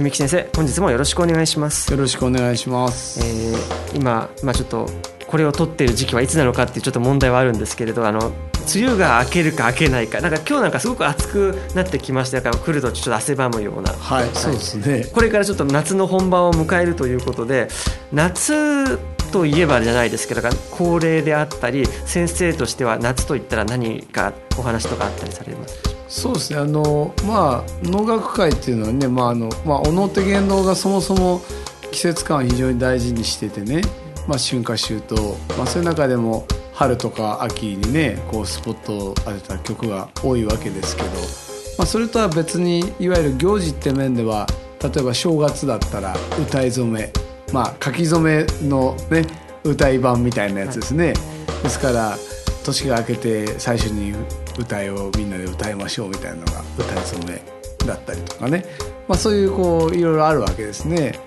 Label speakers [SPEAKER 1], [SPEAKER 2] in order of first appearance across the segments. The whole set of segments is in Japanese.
[SPEAKER 1] 文幸先生本日もよろしくお願いします。
[SPEAKER 2] よろしくお願いします、
[SPEAKER 1] えー、今まあちょっとこれを撮っている時期はいつなのかっていうちょっと問題はあるんですけれどあの梅雨が明けるか明けないか。なんか今日なんかすごく暑くなってきましてだから来るとちょっと汗ばむような。
[SPEAKER 2] はい、そうですね。
[SPEAKER 1] これからちょっと夏の本番を迎えるということで夏といえばじゃないですけど恒例であったり先生としては夏といったら何かお話とかあったりされます？
[SPEAKER 2] そうですね。あのまあ能楽会っていうのはねまああのまあ小野手芸能がそもそも季節感を非常に大事にしててね、まあ、春夏秋冬、まあ、そういう中でも春とか秋にねこうスポットを当てた曲が多いわけですけど、まあ、それとは別にいわゆる行事って面では例えば正月だったら歌い初め。まあ書き初めのね歌い版みたいなやつですね、ですから年が明けて最初に歌いをみんなで歌いましょうみたいなのが歌い初めだったりとかね、まあ、そういうこういろいろあるわけですね。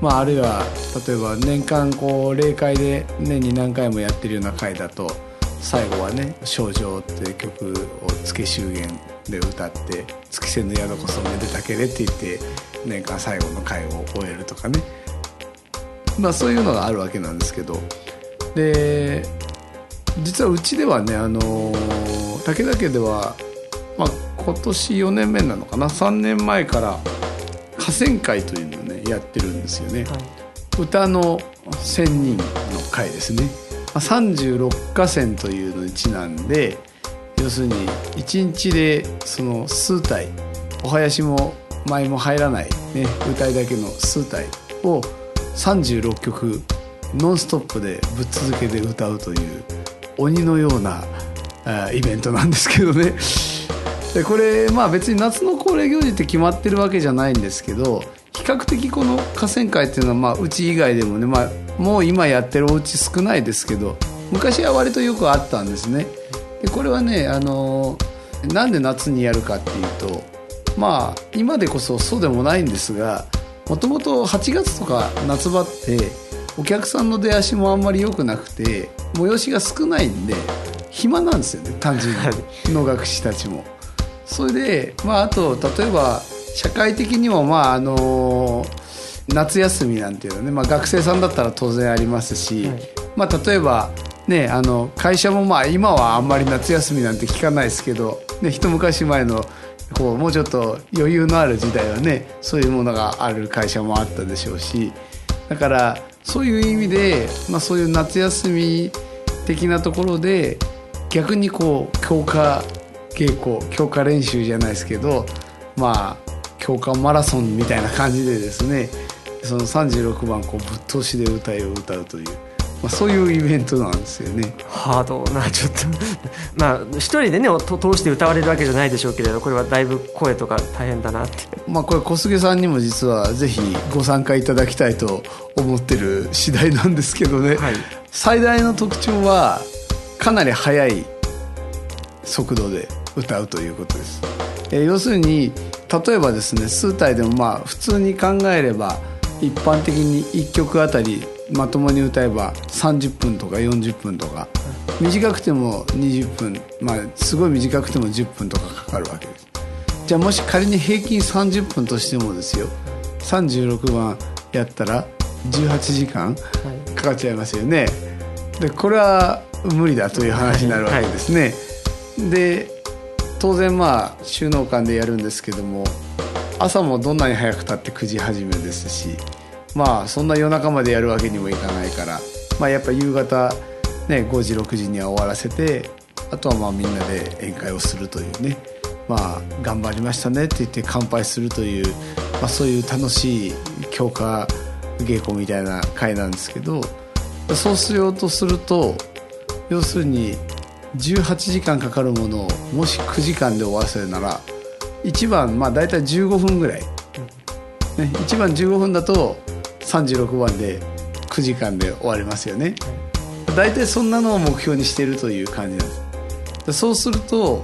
[SPEAKER 2] まあ、あるいは例えば年間こう例会で年に何回もやってるような会だと最後はね「少女」って曲を月祝言で歌って「月瀬の宿こそめでたけれ」って言って年間最後の会を終えるとかね。まあそういうのがあるわけなんですけど。で実はうちではねあの武田家では、まあ、今年4年目なのかな？3年前から河川会というのをねやってるんですよね、はい、歌の仙人の会ですね、まあ、36河川というのにちなんで要するに1日でその数体お囃子も舞も入らない、ね、歌いだけの数体を36曲ノンストップでぶっ続けで歌うという鬼のようなあイベントなんですけどね でこれまあ別に夏の恒例行事って決まってるわけじゃないんですけど比較的この河川会っていうのはまあうち以外でもね、まあ、もう今やってるお家少ないですけど昔は割とよくあったんですね。でこれはねあのなんで夏にやるかっていうとまあ今でこそそうでもないんですがもともと8月とか夏場ってお客さんの出足もあんまり良くなくて催しが少ないんで暇なんですよね単純に。能楽師たちも。それで、まあ、あと例えば社会的にも、まああの夏休みなんていうのはね、まあ、学生さんだったら当然ありますし、はい、まあ、例えば、ね、あの会社もまあ今はあんまり夏休みなんて聞かないですけど、ね、一昔前のこうもうちょっと余裕のある時代はねそういうものがある会社もあったでしょうしだからそういう意味で、まあ、そういう夏休み的なところで逆にこう強化稽古強化練習じゃないですけどまあ強化マラソンみたいな感じでですねその36番こうぶっ通しで歌いを歌うという、まあ、そういうイベントなんですよね。
[SPEAKER 1] ハードなちょっとまあ一人でね通して歌われるわけじゃないでしょうけれどこれはだいぶ声とか大変だなって。
[SPEAKER 2] まあこれ小菅さんにも実はぜひご参加いただきたいと思ってる次第なんですけどね、はい、最大の特徴はかなり速い速度で歌うということです。えー、要するに例えばですね数体でもまあ普通に考えれば一般的に1曲あたりまともに歌えば30分とか40分とか。短くても20分。まあすごい短くても10分とかかかるわけです。じゃあもし仮に平均30分としてもですよ。36番やったら18時間かかっちゃいますよね。でこれは無理だという話になるわけですね、で当然まあ収納館でやるんですけども朝もどんなに早くたって9時始めですしまあそんな夜中までやるわけにもいかないから、まあ、やっぱ夕方ね、5時6時には終わらせてあとはまあみんなで宴会をするというね。まあ頑張りましたねって言って乾杯するという、まあ、そういう楽しい強化稽古みたいな会なんですけどそうしようとすると要するに18時間かかるものをもし9時間で終わらせるなら1番まあ大体15分ぐらい、ね、1番15分だと36番で9時間で終わりますよね。大体そんなのを目標にしているという感じなんです。そうすると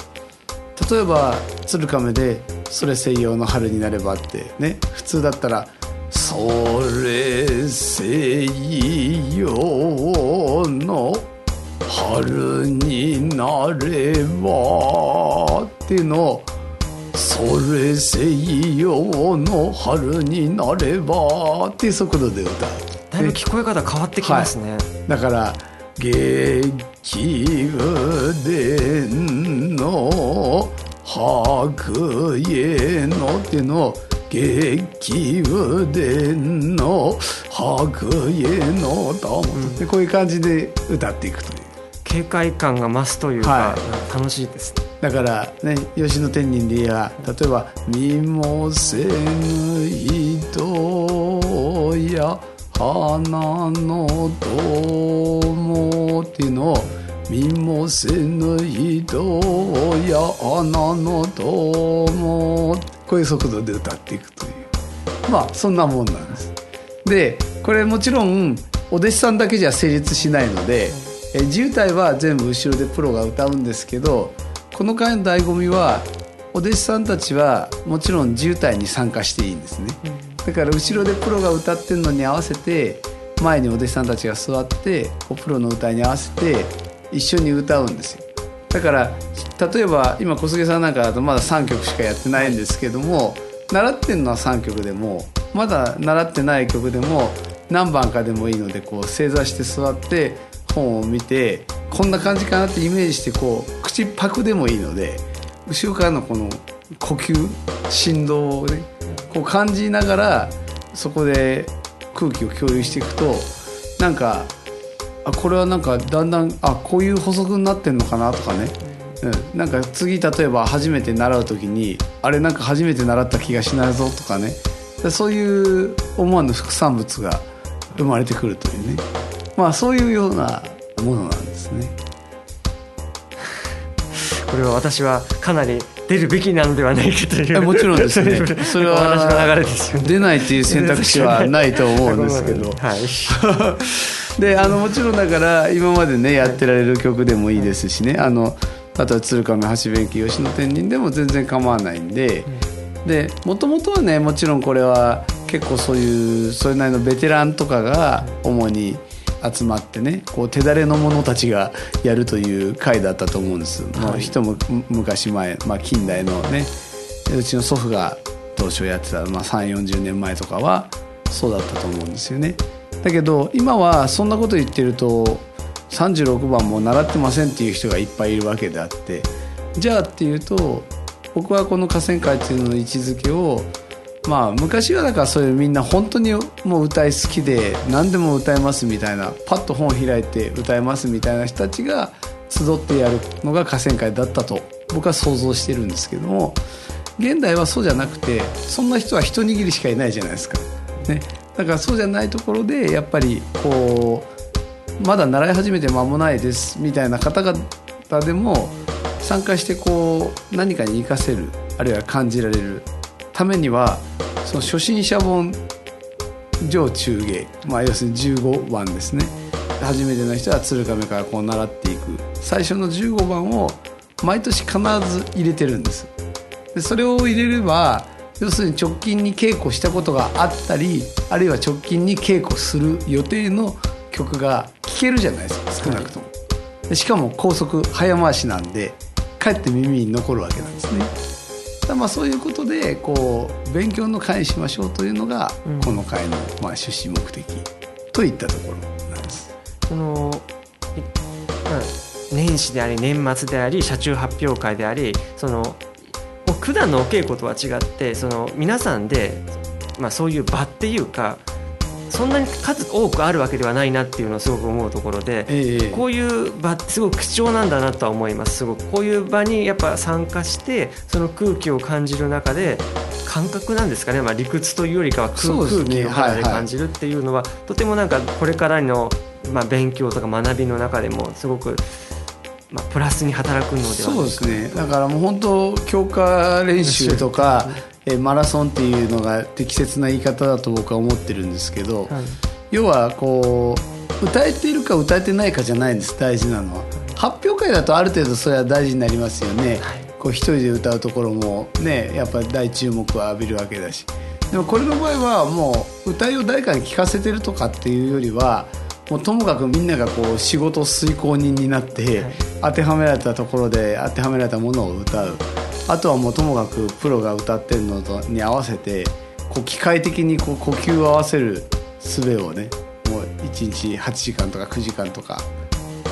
[SPEAKER 2] 例えば鶴亀で「それ西洋の春になれば」ってね普通だったら「それ西洋の春になれば」っていうのを「それ西洋の春になれば」っていう速度で歌う。
[SPEAKER 1] だいぶ聞こえ方変わってきますね、
[SPEAKER 2] だから「激雨伝の白家の」っていうのを「激雨伝の白家のと」でこういう感じで歌っていくという。
[SPEAKER 1] 警戒感が増すというか、
[SPEAKER 2] は
[SPEAKER 1] 楽しいです。ね
[SPEAKER 2] だからね吉野天人で言えば例えば「見もせぬ人や花の友」っていうのを「見もせぬ人や花の友」こういう速度で歌っていくという。まあそんなもんなんです。でこれもちろんお弟子さんだけじゃ成立しないので、え自体は全部後ろでプロが歌うんですけどこの回の醍醐味はお弟子さんたちはもちろん自体に参加していいんですね、だから後ろでプロが歌ってるのに合わせて前にお弟子さんたちが座ってこうプロの歌に合わせて一緒に歌うんですよ。だから例えば今小菅さんなんかだとまだ3曲しかやってないんですけども習ってるのは3曲でもまだ習ってない曲でも何番かでもいいのでこう正座して座って本を見てこんな感じかなってイメージしてこう口パクでもいいので後ろからのこの呼吸振動をねこう感じながらそこで空気を共有していくとなんかあこれはなんかだんだんあこういう補足になってんのかなとかね、うん、なんか次例えば初めて習う時にあれなんか初めて習った気がしないぞとかね。そういう思わぬ副産物が生まれてくるというね。まあそういうようなものなんですね。
[SPEAKER 1] これは私はかなり出るべきなのではないかという。
[SPEAKER 2] えもちろんですね。それは
[SPEAKER 1] お話の流れですよね。
[SPEAKER 2] 出ないっていう選択肢はないと思うんですけど。
[SPEAKER 1] はい。
[SPEAKER 2] であのもちろんだから今までねやってられる曲でもいいですしね。あのあとは鶴亀橋弁慶吉野天人でも全然構わないんで。でもともとはねもちろんこれは結構そういうそれなりのベテランとかが主に集まってねこう手だれの者たちがやるという回だったと思うんです、もう一む昔前、まあ、近代のねうちの祖父が当初やってた、まあ、3 4 0年前とかはそうだったと思うんですよね。だけど今はそんなこと言ってると36番も習ってませんっていう人がいっぱいいるわけであってじゃあっていうと僕はこの河川会っていうのの位置づけをまあ昔はだからそういうみんな本当にもう歌い好きで何でも歌えますみたいなパッと本を開いて歌えますみたいな人たちが集ってやるのが河川会だったと僕は想像してるんですけども現代はそうじゃなくてそんな人は一握りしかいないじゃないですか。ね、だからそうじゃないところでやっぱりこうまだ習い始めて間もないですみたいな方々でも参加してこう何かに活かせるあるいは感じられるためにはその初心者本上中下、まあ、要するに15番ですね。初めての人は鶴亀からこう習っていく。最初の15番を毎年必ず入れてるんです。でそれを入れれば要するに直近に稽古したことがあったりあるいは直近に稽古する予定の曲が聴けるじゃないですか少なくとも、でしかも高速早回しなんでかえって耳に残るわけなんですね。だまあそういうことでこう勉強の会にしましょうというのが、
[SPEAKER 1] うん
[SPEAKER 2] この会のまあ趣旨目的といったところなんです。
[SPEAKER 1] その年始であり年末であり車中発表会でありその普段のお稽古とは違ってその皆さんで、まあ、そういう場っていうかそんなに数多くあるわけではないなっていうのをすごく思うところで、
[SPEAKER 2] ええ
[SPEAKER 1] こういう場ってすごく貴重なんだなとは思います。すごくこういう場にやっぱ参加してその空気を感じる中で感覚なんですかね、まあ、理屈というよりかは空,、気を肌で
[SPEAKER 2] はいはい
[SPEAKER 1] 感じるっていうのは、とてもなんかこれからの、まあ、勉強とか学びの中でもすごく、まあ、プラスに働くのでは
[SPEAKER 2] そう
[SPEAKER 1] ないか。
[SPEAKER 2] ですね。だからもう本当強化練習とか、えーマラソンっていうのが適切な言い方だと僕は思ってるんですけど、
[SPEAKER 1] はい。
[SPEAKER 2] 要はこう歌えているか歌えてないかじゃないんです。大事なのは。発表会だとある程度それは大事になりますよね、こう一人で歌うところもねやっぱり大注目を浴びるわけだし。でもこれの場合はもう歌いを誰かに聞かせてるとかっていうよりはもうともかくみんながこう仕事遂行人になって、当てはめられたところで当てはめられたものを歌うあとはもうともかくプロが歌ってるのとに合わせてこう機械的にこう呼吸を合わせる術をねもう1日8時間とか9時間とか、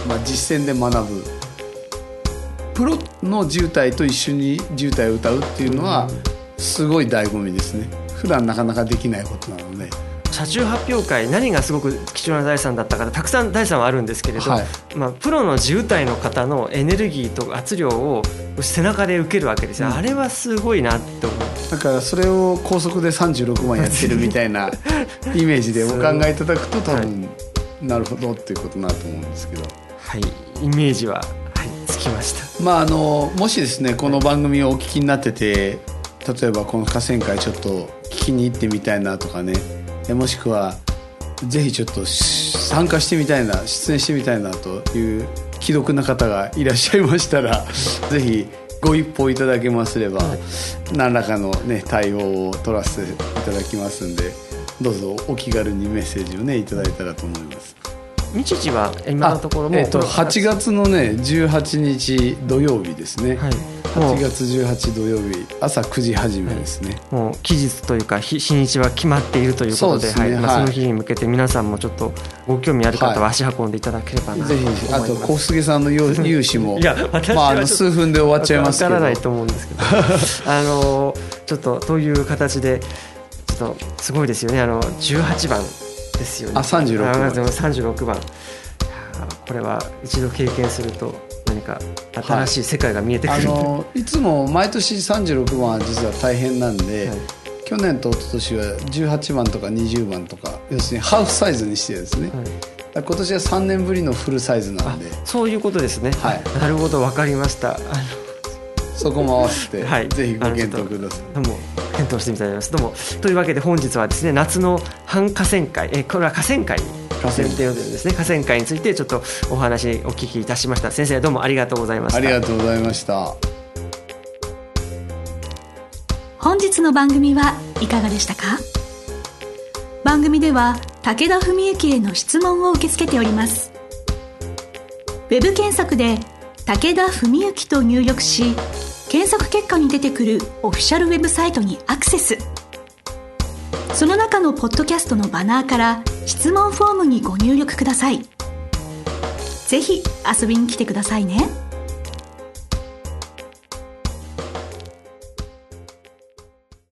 [SPEAKER 2] まあ、実践で学ぶ。プロの渋滞と一緒に渋滞を歌うっていうのはすごい醍醐味ですね。普段なかなかできないことなので。
[SPEAKER 1] 車中発表会何がすごく貴重な財産だったかたくさん財産はあるんですけれど、
[SPEAKER 2] はい。
[SPEAKER 1] まあ、プロの渋滞の方のエネルギーと圧量を背中で受けるわけですよ、あれはすごいなって思う。
[SPEAKER 2] だからそれを高速で36番 やってるみたいなイメージでお考えいただくと多分なるほどっていうことになると思うんですけど。
[SPEAKER 1] はい。イメージは、はい、つきました。
[SPEAKER 2] まあ、あのもしですねこの番組をお聞きになってて例えばこの河川会ちょっと聞きに行ってみたいなとかねえもしくはぜひちょっとし参加してみたいな出演してみたいなという既読な方がいらっしゃいましたらぜひご一報いただけますれば、何らかの、ね、対応を取らせていただきますんでどうぞお気軽にメッセージをねいただいたらと思います。
[SPEAKER 1] 日時は今のところもう
[SPEAKER 2] えっと、8月のね18日土曜日ですね、
[SPEAKER 1] はい
[SPEAKER 2] 8月18土曜日朝9時始めですね、
[SPEAKER 1] もう期日というか日日にちは決まっているということで
[SPEAKER 2] そね。
[SPEAKER 1] はい。まあ、
[SPEAKER 2] はい
[SPEAKER 1] その日に向けて皆さんもちょっとご興味ある方は足運んでいただければなと
[SPEAKER 2] ぜ
[SPEAKER 1] 思い
[SPEAKER 2] あと小菅さんの有 有志も
[SPEAKER 1] いや
[SPEAKER 2] まあ、あの数分で終わっちゃいますけど。
[SPEAKER 1] わからないと思うんですけど。あのちょっとという形でちょっとすごいですよね。あの18番ですよね。
[SPEAKER 2] あ36番。
[SPEAKER 1] あでも36番。これは一度経験すると何か新しい世界が見えてく
[SPEAKER 2] あ
[SPEAKER 1] る、
[SPEAKER 2] のいつも毎年36番は実は大変なんで、
[SPEAKER 1] はい。
[SPEAKER 2] 去年と一昨年は18番とか20番とか要するにハーフサイズにしてですね、今年は3年ぶりのフルサイズなんで。
[SPEAKER 1] そういうことですね、
[SPEAKER 2] はい。
[SPEAKER 1] なるほど分かりました。あ
[SPEAKER 2] そこも合わせて、
[SPEAKER 1] はい。
[SPEAKER 2] ぜひご検討ください。
[SPEAKER 1] のどうも検討してみたいと思います。どうも。というわけで本日はですね夏の半河川会えこれは河川会
[SPEAKER 2] 河川
[SPEAKER 1] って呼んでるんですね。河川会についてちょっとお話お聞きいたしました。先生どうもありがとうございました。
[SPEAKER 2] ありがとうございました。
[SPEAKER 3] 本日の番組はいかがでしたか？番組では武田文幸への質問を受け付けております。ウェブ検索で「武田文幸」と入力し検索結果に出てくるオフィシャルウェブサイトにアクセスその中のポッドキャストのバナーから質問フォームにご入力ください。ぜひ遊びに来てくださいね。